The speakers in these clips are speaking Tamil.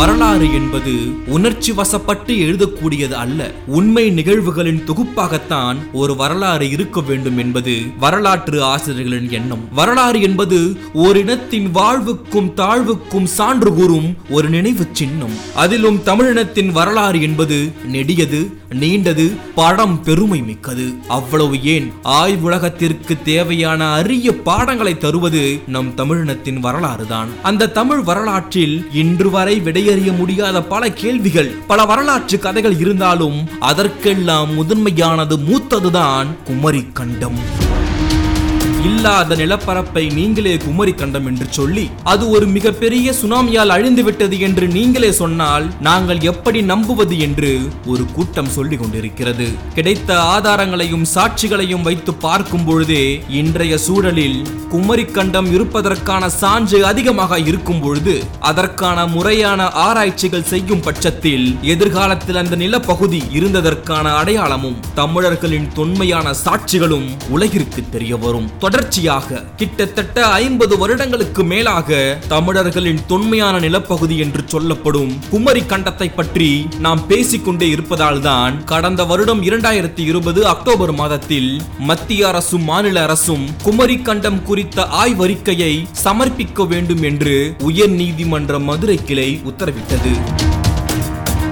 வரலாறு என்பது உணர்ச்சி வசப்பட்டு எழுதக்கூடியது அல்ல. உண்மை நிகழ்வுகளின் தொகுப்பாகத்தான் ஒரு வரலாறு இருக்க வேண்டும் என்பது வரலாற்று ஆசிரியர்களின் எண்ணம். வரலாறு என்பது ஓரினத்தின் வாழ்வுக்கும் தாழ்வுக்கும் சான்று கூறும் ஒரு நினைவு சின்னம். அதிலும் தமிழினத்தின் வரலாறு என்பது நெடியது நீண்டது படம் பெருமை மிக்கது. அவ்வளவு ஏன்? ஆய்வுலகத்திற்கு தேவையான அரிய பாடங்களை தருவது நம் தமிழினத்தின் வரலாறுதான். அந்த தமிழ் வரலாற்றில் இன்று வரை விடைய விடையறிய முடியாத பல கேள்விகள் பல வரலாற்று கதைகள் இருந்தாலும் அதற்கெல்லாம் முதன்மையானது மூத்ததுதான் குமரி கண்டம் இல்லாத நிலப்பரப்பை நீங்களே குமரி கண்டம் என்று சொல்லி அது ஒரு மிகப்பெரிய சுனாமியால் அழிந்து விட்டது என்று நீங்களே சொன்னால் நாங்கள் எப்படி நம்புவது என்று ஒரு கூட்டம் சொல்லிக் கொண்டிருக்கிறது. கிடைத்த ஆதாரங்களையும் சாட்சிகளையும் வைத்து பார்க்கும் பொழுதே இன்றைய சூழலில் குமரி கண்டம் இருப்பதற்கான சான்று அதிகமாக இருக்கும் பொழுது அதற்கான முறையான ஆராய்ச்சிகள் செய்யும் பட்சத்தில் எதிர்காலத்தில் அந்த நிலப்பகுதி இருந்ததற்கான அடையாளமும் தமிழர்களின் தொன்மையான சாட்சிகளும் உலகிற்கு தெரிய வரும். தொடர்ச்சியாக கிட்டத்தட்ட ஐம்பது வருடங்களுக்கு மேலாக தமிழர்களின் தொன்மையான நிலப்பகுதி என்று சொல்லப்படும் குமரி கண்டத்தை பற்றி நாம் பேசிக்கொண்டே இருப்பதால் தான் கடந்த வருடம் இரண்டாயிரத்தி இருபது அக்டோபர் மாதத்தில் மத்திய அரசும் மாநில அரசும் குமரி கண்டம் குறித்த ஆய்வறிக்கையை சமர்ப்பிக்க வேண்டும் என்று உயர் நீதிமன்ற மதுரை கிளை உத்தரவிட்டது.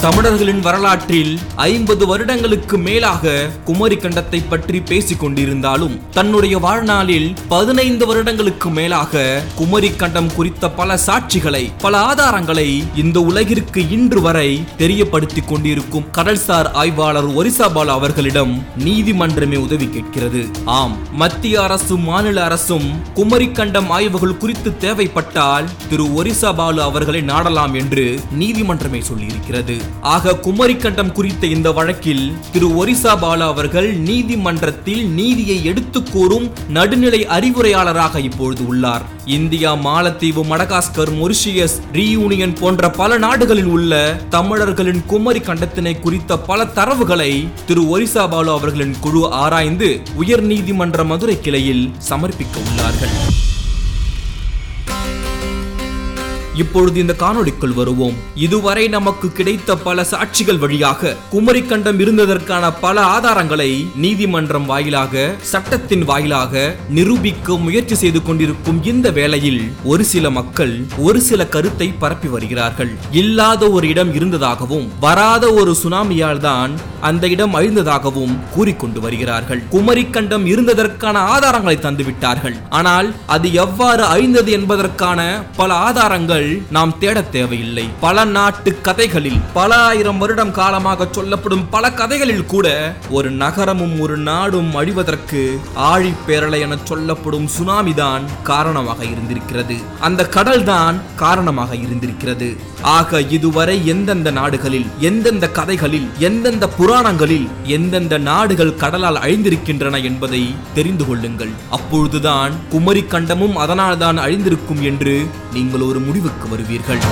தமிழர்களின் வரலாற்றில் ஐம்பது வருடங்களுக்கு மேலாக குமரி கண்டத்தை பற்றி பேசிக் கொண்டிருந்தாலும் தன்னுடைய வாழ்நாளில் பதினைந்து வருடங்களுக்கு மேலாக குமரி கண்டம் குறித்த பல சாட்சிகளை பல ஆதாரங்களை இந்த உலகிற்கு இன்று வரை தெரியப்படுத்திக் கொண்டிருக்கும் கடல்சார் ஆய்வாளர் ஒரிசா பாலு அவர்களிடம் நீதிமன்றமே உதவி கேட்கிறது. ஆம் மத்திய அரசும் மாநில அரசும் குமரி கண்டம் ஆய்வுகள் குறித்து தேவைப்பட்டால் திரு ஒரிசா பாலு அவர்களை நாடலாம் என்று நீதிமன்றமே சொல்லியிருக்கிறது. ஆக குமரிக்கண்டம் குறித்த இந்த வழக்கில் திரு ஒரிசா பாலா அவர்கள் நீதிமன்றத்தில் நீதியை எடுத்து கூறும் நடுநிலை அறிவுரையாளராக இப்பொழுது உள்ளார். இந்தியா மாலத்தீவு மடகாஸ்கர் மொரிஷியஸ் ரீயூனியன் போன்ற பல நாடுகளில் உள்ள தமிழர்களின் குமரி கண்டத்தினை குறித்த பல தரவுகளை திரு ஒரிசா பாலு அவர்களின் குழு ஆராய்ந்து உயர் நீதிமன்ற மதுரை கிளையில் சமர்ப்பிக்க உள்ளார்கள். இப்பொழுது இந்த காணொளிக்குள் வருவோம். இதுவரை நமக்கு கிடைத்த பல சாட்சிகள் வழியாக குமரி கண்டம் இருந்ததற்கான பல ஆதாரங்களை நீதிமன்றம் வாயிலாக சட்டத்தின் வாயிலாக நிரூபிக்க முயற்சி செய்து கொண்டிருக்கும் இந்த வேளையில் ஒரு சில மக்கள் ஒரு சில கருத்தை பரப்பி வருகிறார்கள். இல்லாத ஒரு இடம் இருந்ததாகவும் வராத ஒரு சுனாமியால் தான் அந்த இடம் அழிந்ததாகவும் கூறிக்கொண்டு வருகிறார்கள். குமரி கண்டம் இருந்ததற்கான ஆதாரங்களை தந்துவிட்டார்கள். ஆனால் அது எவ்வாறு அழிந்தது என்பதற்கான பல ஆதாரங்கள் நாம் தேட தேவையில்லை. பல நாட்டு கதைகளில் பல ஆயிரம் வருடம் காலமாக சொல்லப்படும் பல கதைகளில் கூட ஒரு நகரமும் ஒரு நாடும் அழிவதற்கு ஆழிப்பேரலை என சொல்லப்படும் சுனாமி தான் காரணமாக இருந்திருக்கிறது. அந்த கடல் தான் காரணமாக இருந்திருக்கிறது. ஆக இதுவரை எந்தெந்த நாடுகளில் எந்தெந்த கதைகளில் எந்தெந்த புராணங்களில் எந்தெந்த நாடுகள் கடலால் அழிந்திருக்கின்றன என்பதை தெரிந்து கொள்ளுங்கள். அப்பொழுதுதான் குமரி கண்டமும் அதனால்தான் அழிந்திருக்கும் என்று நீங்கள் ஒரு முடிவுக்கு வருவீர்கள்.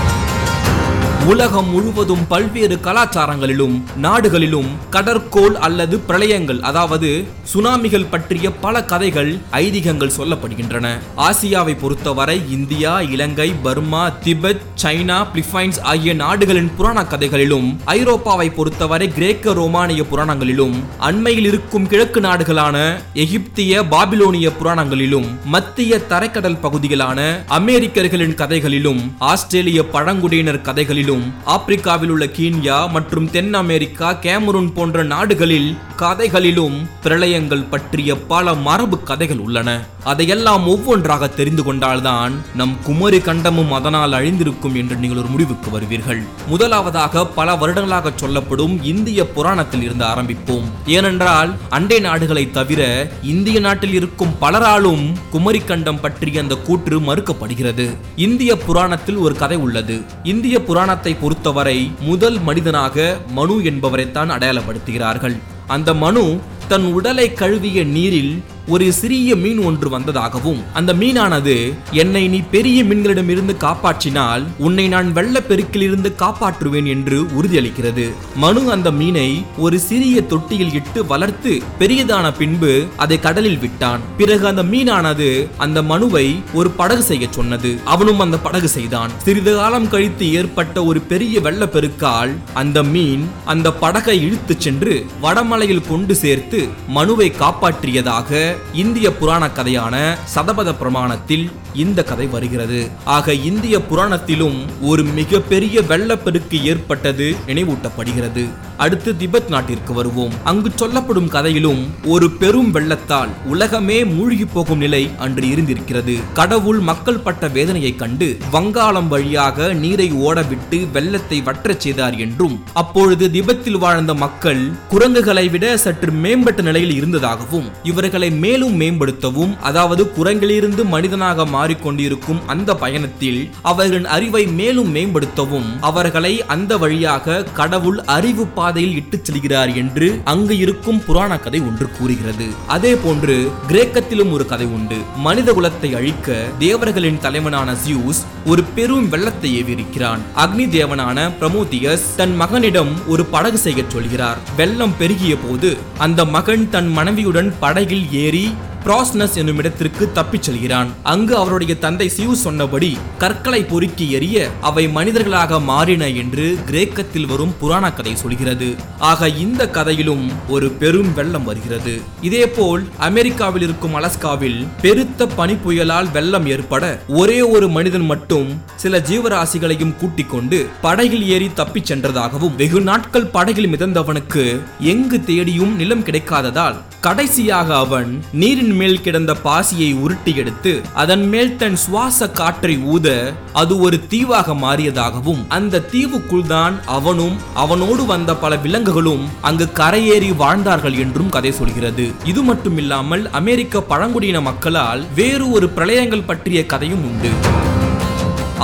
உலகம் முழுவதும் பல்வேறு கலாச்சாரங்களிலும் நாடுகளிலும் கடற்கோள் அல்லது பிரளயங்கள் அதாவது சுனாமிகள் பற்றிய பல கதைகள் ஐதீகங்கள் சொல்லப்படுகின்றன. ஆசியாவை பொறுத்தவரை இந்தியா இலங்கை பர்மா திபெத் சைனா பிலிப்பைன்ஸ் ஆகிய நாடுகளின் புராண கதைகளிலும் ஐரோப்பாவை பொறுத்தவரை கிரேக்க ரோமானிய புராணங்களிலும் அண்மையில் இருக்கும் கிழக்கு நாடுகளான எகிப்திய பாபிலோனிய புராணங்களிலும் மத்திய தரைக்கடல் பகுதிகளான அமெரிக்கர்களின் கதைகளிலும் ஆஸ்திரேலிய பழங்குடியினர் கதைகளிலும் ஆப்பிரிக்காவில் உள்ள கீன்யா மற்றும் தென் அமெரிக்கா கேமரூன் போன்ற நாடுகளில் கதைகளிலும் பிரளயங்கள் பற்றிய பல மரபு கதைகள் உள்ளன. அதையெல்லாம் ஒவ்வொன்றாக தெரிந்து கொண்டால்தான் நம் குமரி கண்டமும் அதனால் அழிந்திருக்கும் என்று நீங்கள் ஒரு முடிவுக்கு வருவீர்கள். முதலாவதாக பல வருடங்களாக சொல்லப்படும் இந்திய புராணத்தில் இருந்து ஆரம்பிப்போம். ஏனென்றால் அண்டை நாடுகளை தவிர இந்திய நாட்டில் இருக்கும் பலராலும் குமரி கண்டம் பற்றிய அந்த கூற்று மறுக்கப்படுகிறது. இந்திய புராணத்தில் ஒரு கதை உள்ளது. இந்திய புராண புராணத்தை பொறுத்தவரை முதல் மனிதனாக மனு என்பவரைத்தான் அடையாளப்படுத்துகிறார்கள். அந்த மனு தன் உடலை கழுவிய நீரில் ஒரு சிறிய மீன் ஒன்று வந்ததாகவும் அந்த மீனானது என்னை நீ பெரிய மீன்களிடமிருந்து காப்பாற்றினால் உன்னை நான் வெள்ளப்பெருக்கிலிருந்து காப்பாற்றுவேன் என்று உறுதியளிக்கிறது. மனு அந்த மீனை ஒரு சிறிய தொட்டியில் இட்டு வளர்த்து பெரியதான பின்பு அதை கடலில் விட்டான். பிறகு அந்த மீனானது அந்த மனுவை ஒரு படகு செய்ய சொன்னது. அவனும் அந்த படகு செய்தான். சிறிது காலம் கழித்து ஏற்பட்ட ஒரு பெரிய வெள்ளப்பெருக்கால் அந்த மீன் அந்த படகை இழுத்துச் சென்று வடமலையில் கொண்டு சேர்த்து மனுவை காப்பாற்றியதாக இந்திய புராண கதையான சதபத பிரமாணத்தில் இந்த கதை வருகிறது. ஆக இந்திய புராணத்திலும் ஒரு மிகப்பெரிய வெள்ளப்பெருக்கு ஏற்பட்டது நினைவூட்டப்படுகிறது. அடுத்து திபெத் நாட்டிற்கு வருவோம். அங்கு சொல்லப்படும் கதையிலும் ஒரு பெரும் வெள்ளத்தால் உலகமே மூழ்கி போகும் நிலை அன்று இருந்திருக்கிறது. கடவுள் மக்கள் பட்ட வேதனையை கண்டு வங்காளம் வழியாக நீரை ஓடவிட்டு வெள்ளத்தை வற்றச் செய்தார் என்றும் அப்பொழுது திபெத்தில் வாழ்ந்த மக்கள் குரங்குகளை விட சற்று மேம்பட்ட நிலையில் இருந்ததாகவும் இவர்களை மேலும் மேம்படுத்தவும் அதாவது குரங்கிலிருந்து மனிதனாக மாறிக்கொண்டிருக்கும் அந்த பயணத்தில் அவர்களின் அறிவை மேலும் மேம்படுத்தவும் அவர்களை அந்த வழியாக கடவுள் அறிவு பாதையில் இட்டுச் செல்கிறார் என்று அங்கு இருக்கும் புராண கதை ஒன்று கூறுகிறது. அதே போன்று கிரேக்கத்திலும் ஒரு கதை உண்டு. மனித குலத்தை அழிக்க தேவர்களின் தலைவனான சியூஸ் ஒரு பெரும் வெள்ளத்தை ஏவியிருக்கிறான். அக்னி தேவனான பிரமோதியஸ் தன் மகனிடம் ஒரு படகு செய்யச் சொல்கிறார். வெள்ளம் பெருகிய போது அந்த மகன் தன் மனைவியுடன் படகில் ஏறி City பிராஸ்னஸ் என்னும் இடத்திற்கு தப்பிச் செல்கிறான். அங்கு அவருடைய தந்தை சியூ சொன்னபடி கற்களை பொறுக்கி எறிய அவை மனிதர்களாக மாறின என்று கிரேக்கத்தில் வரும் புராண கதை சொல்கிறது. ஆக இந்த கதையிலும் ஒரு பெரும் வெள்ளம் வருகிறது. இதேபோல் அமெரிக்காவில் இருக்கும் அலஸ்காவில் பெருத்த பனி புயலால் வெள்ளம் ஏற்பட ஒரே ஒரு மனிதன் மட்டும் சில ஜீவராசிகளையும் கூட்டிக் கொண்டு படகில் ஏறி தப்பிச் சென்றதாகவும் வெகு நாட்கள் படகில் மிதந்தவனுக்கு எங்கு தேடியும் நிலம் கிடைக்காததால் கடைசியாக அவன் நீரின் மேல் கிடந்த பாசியை உருட்டி எடுத்து அதன் மேல் தன் சுவாச காற்றை ஊத அது ஒரு தீவாக மாறியதாகவும் அந்த தீவுக்குள் தான் அவனும் அவனோடு வந்த பல விலங்குகளும் அங்கு கரையேறி வாழ்ந்தார்கள் என்றும் கதை சொல்கிறது. இது மட்டுமில்லாமல் அமெரிக்க பழங்குடியின மக்களால் வேறு ஒரு பிரளயங்கள் பற்றிய கதையும் உண்டு.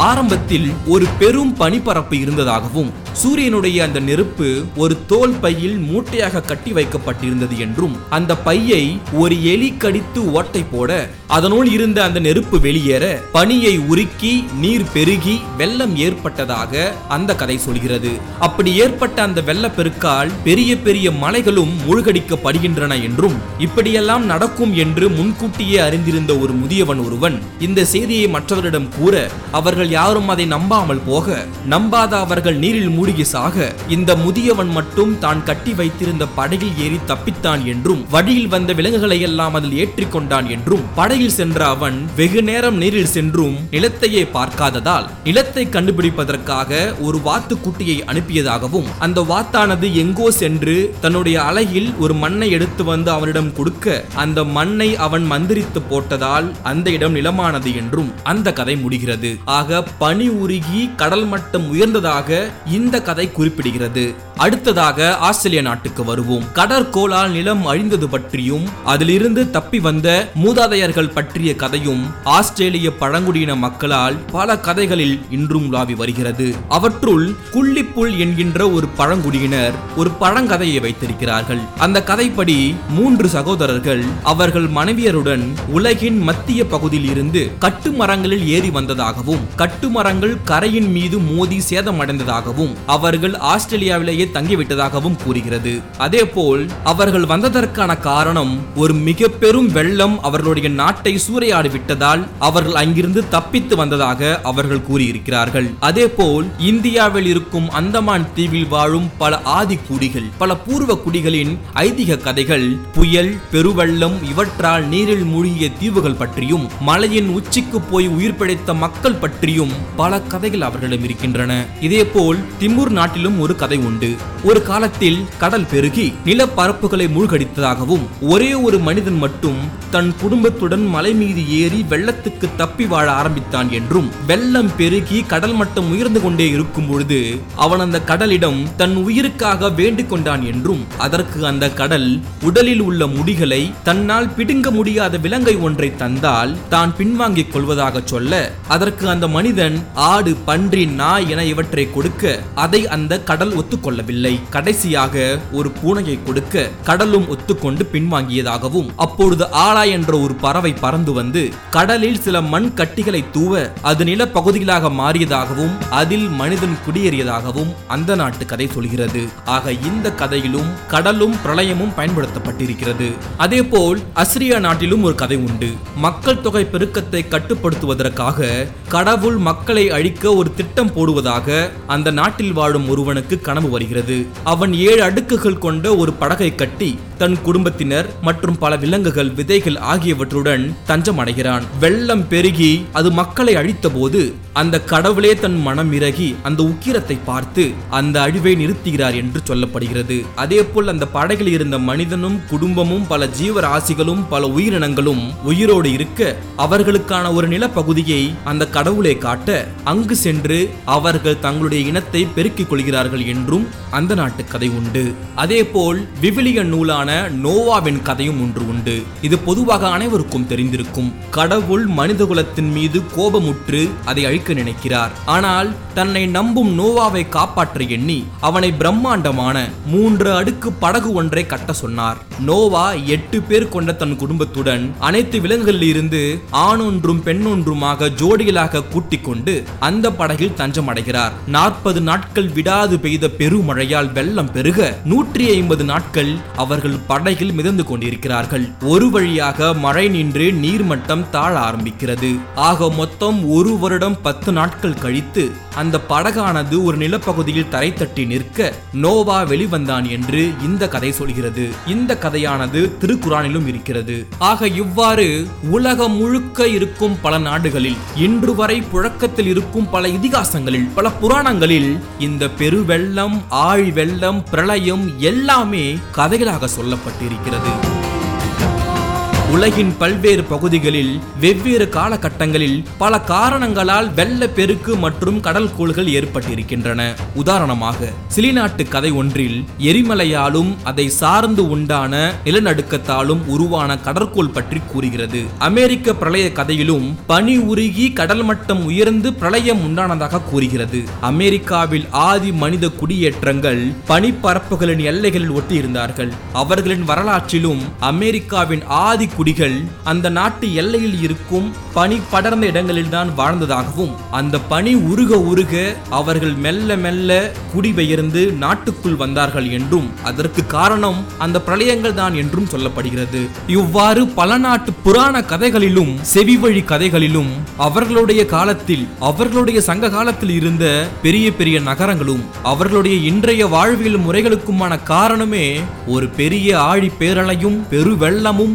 ஆரம்பத்தில் ஒரு பெரும் பனிப்பரப்பு இருந்ததாகவும் சூரியனுடைய அந்த நெருப்பு ஒரு தோல் பையில் மூட்டையாக கட்டி வைக்கப்பட்டிருந்தது என்றும் அந்த பையை ஒரு எலி கடித்து ஓட்டை போட அதனுள் இருந்த அந்த நெருப்பு வெளியேற பனியை உருக்கி நீர் பெருகி வெள்ளம் ஏற்பட்டதாக அந்த கதை சொல்கிறது. அப்படி ஏற்பட்ட அந்த வெள்ளப்பெருக்கால் பெரிய பெரிய மலைகளும் மூழ்கடிக்கப்படுகின்றன என்றும் இப்படியெல்லாம் நடக்கும் என்று முன்கூட்டியே அறிந்திருந்த ஒரு முதியவன் ஒருவன் இந்த செய்தியை மற்றவரிடம் கூற அவர்கள் யாரும் அதை நம்பாமல் போக நம்பாத அவர்கள் நீரில் மூழ்கி சாக இந்த முதியவன் மட்டும் தான் கட்டி வைத்திருந்த படகில் ஏறி தப்பித்தான் என்றும் வழியில் வந்த விலங்குகளை எல்லாம் அதில் ஏற்றிக்கொண்டான் என்றும் படகில் சென்ற அவன் வெகு நேரம் நீரில் சென்றும் நிலத்தையே பார்க்காததால் நிலத்தை கண்டுபிடிப்பதற்காக ஒரு வாத்து குட்டியை அனுப்பியதாகவும் அந்த வாத்தானது எங்கோ சென்று தன்னுடைய அலையில் ஒரு மண்ணை எடுத்து வந்து அவனிடம் கொடுக்க அந்த மண்ணை அவன் மந்திரித்து போட்டதால் அந்த இடம் நிலமானது என்றும் அந்த கதை முடிகிறது. ஆக பனி உருகி கடல் மட்டம் உயர்ந்ததாக இந்த கதை குறிப்பிடுகிறது. அடுத்ததாக ஆஸ்திரேலிய நாட்டுக்கு வருவோம். கடற்கோளால் நிலம் அழிந்தது பற்றியும் அதிலிருந்து தப்பி வந்த மூதாதையர்கள் பற்றிய கதையும் ஆஸ்திரேலிய பழங்குடியின மக்களால் பல கதைகளில் இன்றும் உலாவி வருகிறது. அவற்றுள் குள்ளிப்புல் என்கின்ற ஒரு பழங்குடியினர் ஒரு பழங்கதையை வைத்திருக்கிறார்கள். அந்த கதைப்படி மூன்று சகோதரர்கள் அவர்கள் மனைவியருடன் உலகின் மத்திய பகுதியில் இருந்து கட்டுமரங்களில் ஏறி வந்ததாகவும் கட்டுமரங்கள் கரையின் மீது மோதி சேதமடைந்ததாகவும் அவர்கள் ஆஸ்திரேலியாவிலேயே தங்கிவிட்டதாகவும் கூறுகிறது. அதேபோல் அவர்கள் வந்ததற்கான காரணம் ஒரு மிக பெரும் வெள்ளம் அவர்களுடைய நாட்டை சூறையாடி விட்டதால் அவர்கள் அங்கிருந்து தப்பித்து வந்ததாக அவர்கள் கூறியிருக்கிறார்கள். அதேபோல் இந்தியாவில் இருக்கும் அந்தமான் தீவில் வாழும் பல ஆதி குடிகள் பல பூர்வ குடிகளின் ஐதிக கதைகள் புயல் பெருவெள்ளம் இவற்றால் நீரில் மூழ்கிய தீவுகள் பற்றியும் மலையின் உச்சிக்கு போய் உயிர் பிழைத்த மக்கள் பற்றியும் பல கதைகள் அவர்களிடம் இருக்கின்றன. இதேபோல் திம்பூர் நாட்டிலும் ஒரு கதை உண்டு. ஒரு காலத்தில் கடல் பெருகி நிலப்பரப்புகளை மூழ்கடித்ததாகவும் ஒரே ஒரு மனிதன் மட்டும் தன் குடும்பத்துடன் மலை மீது ஏறி வெள்ளத்துக்கு தப்பி வாழ ஆரம்பித்தான் என்றும் வெள்ளம் பெருகி கடல் மட்டம் உயர்ந்து கொண்டே இருக்கும் பொழுது அவன் அந்த கடலிடம் தன் உயிருக்காக வேண்டிக் கொண்டான் என்றும் அதற்கு அந்த கடல் உடலில் உள்ள முடிகளை தன்னால் பிடுங்க முடியாத விலங்கை ஒன்றை தந்தால் தான் பின்வாங்கிக் கொள்வதாக சொல்ல அதற்கு அந்த மனிதன் ஆடு பன்றி நாய் என இவற்றை கொடுக்க அதை அந்த கடல் ஒத்துக்கொள்ளவில்லை. கடைசியாக ஒரு பூனையை கொடுக்க கடலும் ஒத்துக்கொண்டு பின்வாங்கியதாகவும் அப்பொழுது ஆலா என்ற ஒரு பறவை பறந்து வந்து கடலில் சில மண் கட்டிகளை தூவ அது நிலப்பகுதிகளாக மாறியதாகவும் அதில் மனிதன் குடியேறியதாகவும் அந்த நாட்டு கதை சொல்கிறது. ஆக இந்த கதையிலும் கடலும் பிரளயமும் பயன்படுத்தப்பட்டிருக்கிறது. அதே போல் அஸ்ரியா நாட்டிலும் ஒரு கதை உண்டு. மக்கள் தொகை பெருக்கத்தை கட்டுப்படுத்துவதற்காக கடவுள் மக்களை அழிக்க ஒரு திட்டம் போடுவதாக அந்த நாட்டில் வாழும் ஒருவனுக்கு கனவு வருகிறது. அவன் ஏழு அடுக்குகள் கொண்ட ஒரு படகை கட்டி தன் குடும்பத்தினர் மற்றும் பல விலங்குகள் விதைகள் ஆகியவற்றுடன் தஞ்சம் அடைகிறான் வெள்ளம் பெருகி அது மக்களை அழித்த போது அந்த கடவுளே தன் மனம் இறகி அந்த உக்கிரத்தை பார்த்து அந்த அழிவை நிறுத்துகிறார் என்று சொல்லப்படுகிறது. அதே போல் அந்த படகில் இருந்த மனிதனும் குடும்பமும் பல ஜீவராசிகளும் பல உயிரினங்களும் உயிரோடு இருக்க அவர்களுக்கான ஒரு நிலப்பகுதியை அந்த கடவுளை காட்ட அங்கு சென்று அவர்கள் தங்களுடைய இனத்தை பெருக்கிக் கொள்கிறார்கள் என்றும் அந்த நாட்டு கதை உண்டு. அதேபோல் விவிலிய நூலான நோவாவின் கதையும் ஒன்று உண்டு. இது பொதுவாக அனைவருக்கும் தெரிந்திருக்கும். கடவுள் மனிதகுலத்தின் மீது கோபமுற்று அதை அழிக்க நினைக்கிறார். ஆனால் தன்னை நம்பும் நோவாவை காப்பாற்ற எண்ணி அவனை பிரம்மாண்டமான மூன்று அடுக்கு படகு ஒன்றை கட்ட சொன்னார். நோவா எட்டு பேர் கொண்ட தன் குடும்பத்துடன் அனைத்து விலங்குகளில் இருந்து ஆணொன்றும் பெண்ணொன்றுமாக ஜோடிகளாக கூட்டிக் கொண்டு அந்த படகில் தஞ்சம் அடைகிறார் நாற்பது நாட்கள் விடாது பெய்த பெருமழையால் வெள்ளம் பெருக. நூற்றி ஐம்பது நாட்கள் அவர்கள் படகில் மிதந்து கொண்டிருக்கிறார்கள். ஒரு வழியாக மழை நின்று நீர்மட்டம் தாழ ஆரம்பிக்கிறது. ஆக மொத்தம் ஒரு வருடம் பத்து நாட்கள் கழித்து அந்த படகானது ஒரு நிலப்பகுதியில் தரை தட்டி நிற்க நோவா வெளிவந்தான் என்று இந்த கதை சொல்கிறது. இந்த கதையானது திருக்குறானிலும் இருக்கிறது. ஆக இவ்வாறு உலகம் முழுக்க இருக்கும் பல நாடுகளில் இன்று வரை புழக்கத்தில் இருக்கும் பல இதிகாசங்களில் பல புராணங்களில் இந்த பெருவெள்ளம் ஆழி வெள்ளம் பிரளயம் எல்லாமே கதைகளாக சொல்லப்பட்டிருக்கிறது. உலகின் பல்வேறு பகுதிகளில் வெவ்வேறு காலகட்டங்களில் பல காரணங்களால் வெள்ளப்பெருக்கு மற்றும் கடல் கோள்கள் ஏற்பட்டிருக்கின்றன. உதாரணமாக சிலிநாட்டு கதை ஒன்றில் எரிமலையாலும் அதை சார்ந்து உண்டான நிலநடுக்கத்தாலும் உருவான கடற்கோள் பற்றி கூறுகிறது. அமெரிக்க பிரளய கதையிலும் பனி உருகி கடல் மட்டம் உயர்ந்து பிரளயம் உண்டானதாக கூறுகிறது. அமெரிக்காவில் ஆதி மனித குடியேற்றங்கள் பனிப்பரப்புகளின் எல்லைகளில் ஒட்டியிருந்தார்கள். அவர்களின் வரலாற்றிலும் அமெரிக்காவின் ஆதி குடிகள் அந்த நாட்டு எல்லையில் இருக்கும் பனி படர்ந்த இடங்களில்தான் வாழ்ந்ததாகவும் அந்த பனி உருக உருக அவர்கள் மெல்ல மெல்ல குடிபெயர்ந்து நாட்டுக்குள் வந்தார்கள் என்றும் அதற்கு காரணம் அந்த பிரளயங்கள் தான் என்றும் சொல்லப்படுகிறது. இவ்வாறு பல நாட்டு புராண கதைகளிலும் செவி வழி கதைகளிலும் அவர்களுடைய காலத்தில் அவர்களுடைய சங்க காலத்தில் இருந்த பெரிய பெரிய நகரங்களும் அவர்களுடைய இன்றைய வாழ்வியல் முறைகளுக்குமான காரணமே ஒரு பெரிய ஆழி பேரலையும் பெருவெள்ளமும்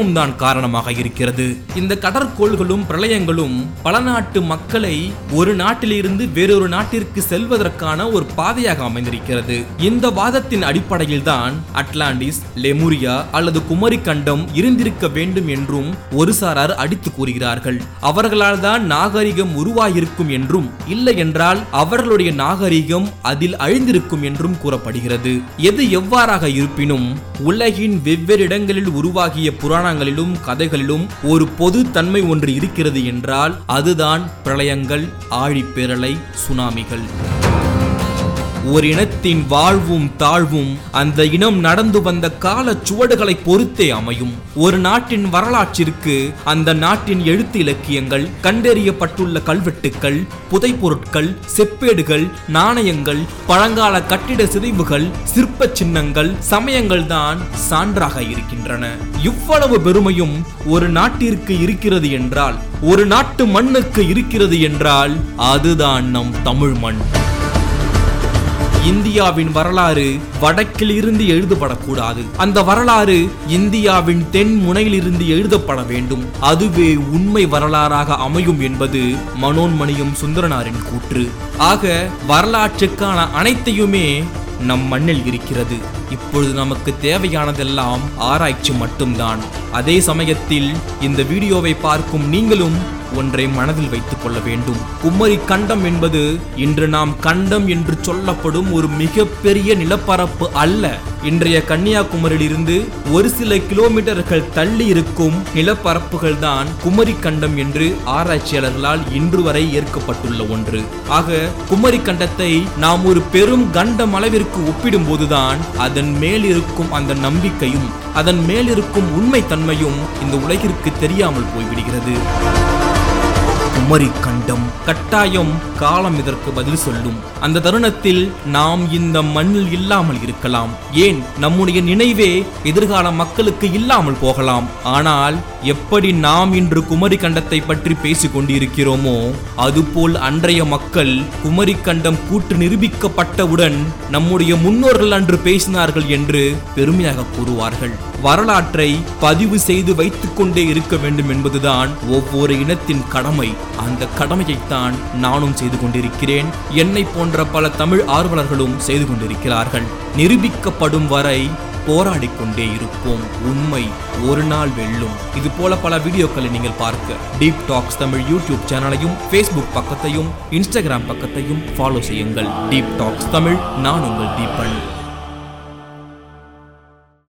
பிரளயமும் தான் காரணமாக இருக்கிறது. இந்த கடற்கோள்களும் பிரளயங்களும் பல நாட்டு மக்களை ஒரு நாட்டிலிருந்து வேறொரு நாட்டிற்கு செல்வதற்கான ஒரு பாதையாக அமைந்திருக்கிறது. இந்த வாதத்தின் அடிப்படையில் தான் அட்லாண்டிஸ் லெமுரியா அல்லது குமரி கண்டம் இருந்திருக்க வேண்டும் என்றும் ஒரு சாரார் அடித்து கூறுகிறார்கள். அவர்களால் தான் நாகரிகம் உருவாகியிருக்கும் என்றும் இல்லை என்றால் அவர்களுடைய நாகரிகம் அதில் அழிந்திருக்கும் என்றும் கூறப்படுகிறது. எது எவ்வாறாக இருப்பினும் உலகின் வெவ்வேறு இடங்களில் உருவாகிய புராணங்களிலும் கதைகளிலும் ஒரு பொது தன்மை ஒன்று இருக்கிறது என்றால் அதுதான் பிரளயங்கள் ஆழிப்பேரலை சுனாமிகள். ஒரு இனத்தின் வாழ்வும் தாழ்வும் அந்த இனம் நடந்து வந்த கால சுவடுகளை பொறுத்தே அமையும். ஒரு நாட்டின் வரலாற்றிற்கு அந்த நாட்டின் எழுத்து இலக்கியங்கள் கண்டறியப்பட்டுள்ள கல்வெட்டுக்கள் புதைப்பொருட்கள் செப்பேடுகள் நாணயங்கள் பழங்கால கட்டிட சிதைவுகள் சிற்ப சின்னங்கள் சமயங்கள் தான் சான்றாக இருக்கின்றன. இவ்வளவு பெருமையும் ஒரு நாட்டிற்கு இருக்கிறது என்றால் ஒரு நாட்டு மண்ணுக்கு இருக்கிறது என்றால் அதுதான் நம் தமிழ் மண். இந்தியாவின் வரலாறு வடக்கில் இருந்து எழுதப்படக்கூடாது. அந்த வரலாறு இந்தியாவின் தென் முனையிலிருந்து எழுதப்பட வேண்டும். அதுவே உண்மை வரலாறாக அமையும் என்பது மனோன்மணியும் சுந்தரனாரின் கூற்று. ஆக வரலாற்றுக்கான அனைத்தையுமே நம் மண்ணில் இருக்கிறது. இப்பொழுது நமக்கு தேவையானதெல்லாம் ஆராய்ச்சி மட்டும்தான். அதே சமயத்தில் இந்த வீடியோவை பார்க்கும் நீங்களும் ஒன்றை மனதில் வைத்துக் கொள்ள வேண்டும். குமரி கண்டம் என்பது இன்று நாம் கண்டம் என்று சொல்லப்படும் ஒரு மிகப்பெரிய நிலப்பரப்பு அல்ல. இன்றைய கன்னியாகுமரியிலிருந்து ஒரு சில கிலோமீட்டர்கள் தள்ளி இருக்கும் நிலப்பரப்புகள் தான் குமரி கண்டம் என்று ஆராய்ச்சியாளர்களால் இன்று வரை ஏற்கப்பட்டுள்ள ஒன்று. ஆக குமரி கண்டத்தை நாம் ஒரு பெரும் கண்டம் அளவிற்கு ஒப்பிடும்போதுதான் அதன் மேல் இருக்கும் அந்த நம்பிக்கையும் அதன் மேல் இருக்கும் உண்மை தன்மையும் இந்த உலகிற்கு தெரியாமல் போய்விடுகிறது. குமரி கண்டம் கட்டாயம் காலம் இதற்கு பதில் சொல்லும். அந்த தருணத்தில் நாம் இந்த மண்ணில் இல்லாமல் இருக்கலாம். ஏன்? நம்முடைய நினைவே எதிர்கால மக்களுக்கு இல்லாமல் போகலாம். ஆனால் எப்படி நாம் இன்று குமரி கண்டத்தை பற்றி பேசிக் கொண்டிருக்கிறோமோ அதுபோல் அன்றைய மக்கள் குமரி கண்டம் கூட்டு நிரூபிக்கப்பட்டவுடன் நம்முடைய முன்னோர்கள் அன்று பேசினார்கள் என்று பெருமையாக கூறுவார்கள். வரலாற்றை பதிவு செய்து வைத்துக் கொண்டே இருக்க வேண்டும் என்பதுதான் ஒவ்வொரு இனத்தின் கடமை. அந்த கடமையைத்தான் நானும் செய்து கொண்டிருக்கிறேன். என்னை போன்ற பல தமிழ் ஆர்வலர்களும் செய்து கொண்டிருக்கிறார்கள். நிரூபிக்கப்படும் வரை போராடி கொண்டே இருப்போம். உண்மை ஒரு நாள் வெல்லும். இது போல பல வீடியோக்களை நீங்கள் பார்க்க. டீப் டாக்ஸ் தமிழ் யூடியூப் சேனலையும் ஃபேஸ்புக் பக்கத்தையும் இன்ஸ்டாகிராம் பக்கத்தையும் ஃபாலோ செய்யுங்கள். டீப் டாக்ஸ் தமிழ் நான் உங்கள் தீபன்.